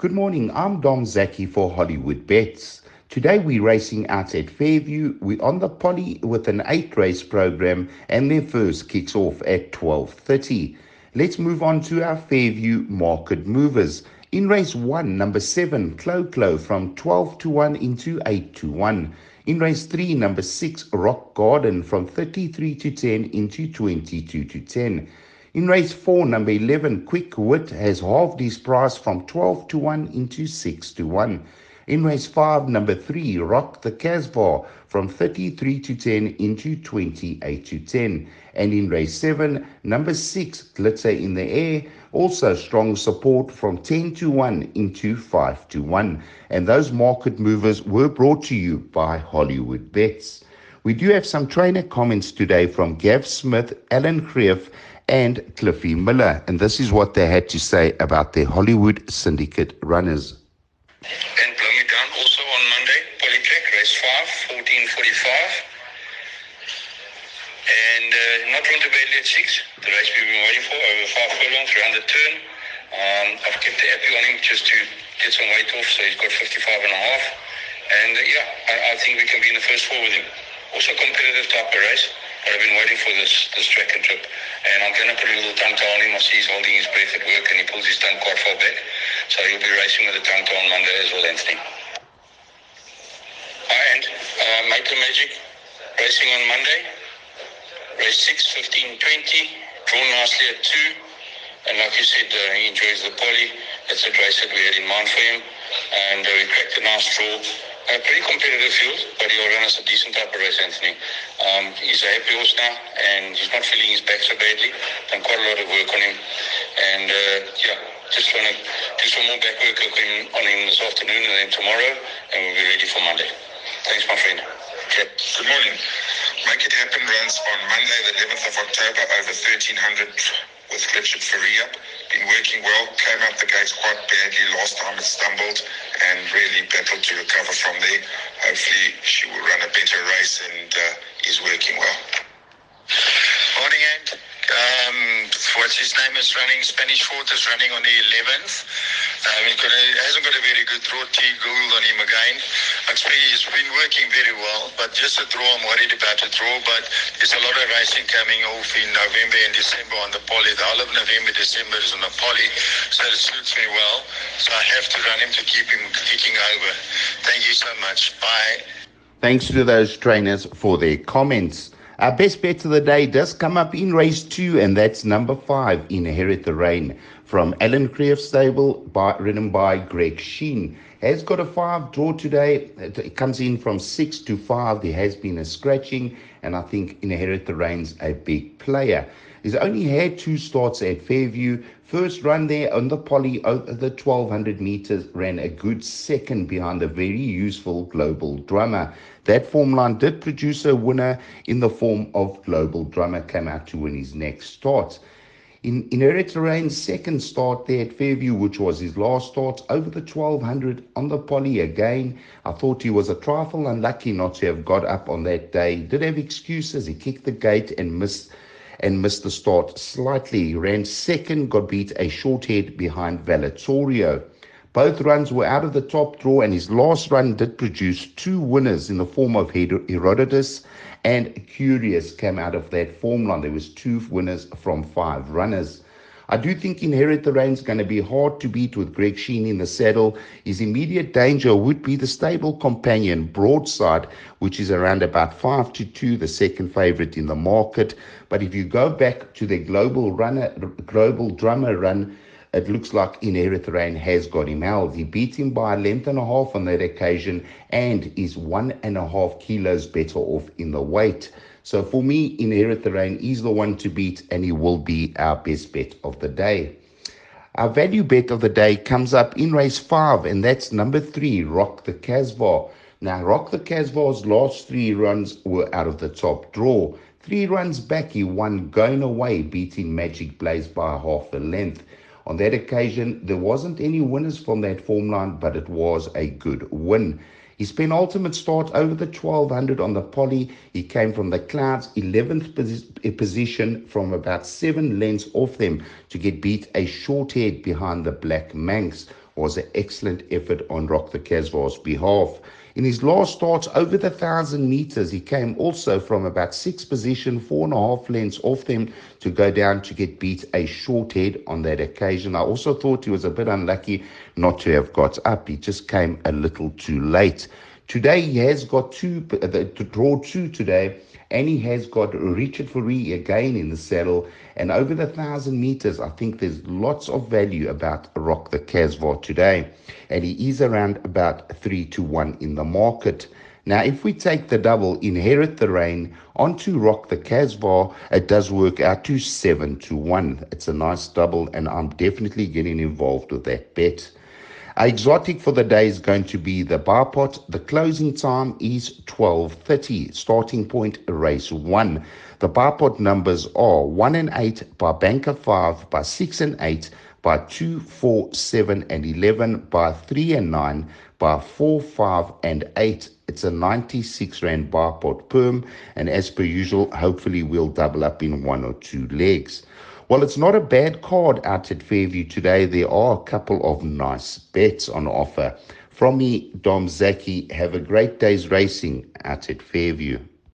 Good morning, I'm Dom Zaki for Hollywood Bets. Today we're racing out at Fairview. We're on the poly with an eight race program and their first kicks off at 12.30. Let's move on to our Fairview market movers. In race 1, number 7, Clo Clo from 12 to 1 into 8 to 1. In race 3, number 6, Rock Garden from 33 to 10 into 22 to 10. In race 4, number 11, Quick Wit has halved his price from 12 to 1 into 6 to 1. In race 5, number 3, Rock the Casbah from 33 to 10 into 28 to 10. And in race 7, number 6, Glitter in the Air, also strong support from 10 to 1 into 5 to 1. And those market movers were brought to you by Hollywood Bets. We do have some trainer comments today from Gav Smith, Alan Greeff, and Cliffy Miller. And this is what they had to say about their Hollywood Syndicate runners. And blow also on Monday, Polytrack, race 5, 1445. And uh, not run to Bailey at 6, the race we've been waiting for, over 5 furlongs, around the turn. Um, I've kept the appy on him just to get some weight off, so he's got 55 and a half. And uh, yeah, I, I think we can be in the first four with him. Also competitive type of race. But I've been waiting for this this track and trip. And I'm going to put a little tongue toe on him. I see he's holding his breath at work and he pulls his tongue quite far back. So he'll be racing with a tongue toe on Monday as well, Anthony. Uh, and uh, Maker Magic racing on Monday. Race 6, 15, 20. Drawn nicely at 2. And like you said, uh, he enjoys the poly. That's a race that we had in mind for him. And uh, we cracked a nice draw. A pretty competitive field, but he'll run us a decent type of race, Anthony. Um, he's a happy horse now, and he's not feeling his back so badly. Done quite a lot of work on him. And uh, yeah, just want to do some more back work on him, this afternoon and then tomorrow, and we'll be ready for Monday. Thanks, my friend. Good morning. Make It Happen runs on Monday, the 11th of October, over 1300 with Fletcher Faria. Been working well, came out the gates quite badly last time it stumbled and really battled to recover from there. Hopefully she will run a better race and uh, is working well. Morning, Ant. Um, what's his name is running Spanish Fort is running on the 11th. Um, he's got a, hasn't got a very good draw. T Gould on him again. I expect he's been working very well, but just a draw. I'm worried about the draw. But there's a lot of racing coming off in November and December on the poly. The whole of November, December is on the poly, so it suits me well. So I have to run him to keep him kicking over. Thank you so much. Bye. Thanks to those trainers for their comments. Our best bet of the day does come up in race two, and that's number five, Inherit the Rain, from Alan Greeff Stable, by, by Greg Cheyne. Has got a five draw today. It comes in from six to five. There has been a scratching, and I think Inherit the Rain's a big player. He's only had two starts at Fairview. First run there on the poly over the 1200 meters ran a good second behind a very useful Global Drummer. That form line did produce a winner in the form of Global Drummer, came out to win his next start. In Inherit the Rain's second start there at Fairview, which was his last start, over the 1200 on the poly again. I thought he was a trifle unlucky not to have got up on that day. Did have excuses. He kicked the gate and missed and missed the start slightly. He ran second, got beat a short head behind Valatorio. Both runs were out of the top draw, and his last run did produce two winners in the form of Herodotus and Curious came out of that form line. There was two winners from five runners. I do think Inherit the Rain is going to be hard to beat with Greg Cheyne in the saddle. His immediate danger would be the stable companion Broadside, which is around about 5 to 2, the second favorite in the market. But if you go back to the global runner, global drummer run, it looks like Inherit the Rain has got him held. He beat him by a length and a half on that occasion and is one and a half kilos better off in the weight. So for me, Inherit the Rain is the one to beat, and he will be our best bet of the day. Our value bet of the day comes up in race five, and that's number three, Rock the Casbah. Now, Rock the Casbah's last three runs were out of the top draw. Three runs back, he won going away, beating Magic Blaze by half a length. On that occasion, there wasn't any winners from that form line, but it was a good win. His penultimate start over the 1200 on the poly, he came from the Clouds 11th posi- position from about seven lengths off them to get beat a short head behind the Black Manx. Was an excellent effort on Rock the Casbah's behalf. In his last starts over the thousand meters, he came also from about six position, four and a half lengths off them to go down to get beat a short head on that occasion. I also thought he was a bit unlucky not to have got up. He just came a little too late. Today he has got two, uh, to draw two today and he has got Richard Fourie again in the saddle. And over the thousand meters, I think there's lots of value about Rock the Casbah today. And he is around about three to one in the market. Now, if we take the double, inherit the rain onto Rock the Casbah, it does work out to seven to one. It's a nice double, and I'm definitely getting involved with that bet. Exotic for the day is going to be the Bipot. The closing time is 12.30. Starting point, race 1. The Bipot numbers are 1 and 8 by banker 5, by 6 and 8, by 2, 4, 7 and 11, by 3 and 9, by 4, 5 and 8. It's a 96 Rand Bipot perm, and as per usual, hopefully we'll double up in one or two legs. Well, it's not a bad card out at Fairview today. There are a couple of nice bets on offer. From me, Dom Zaki, have a great day's racing out at Fairview.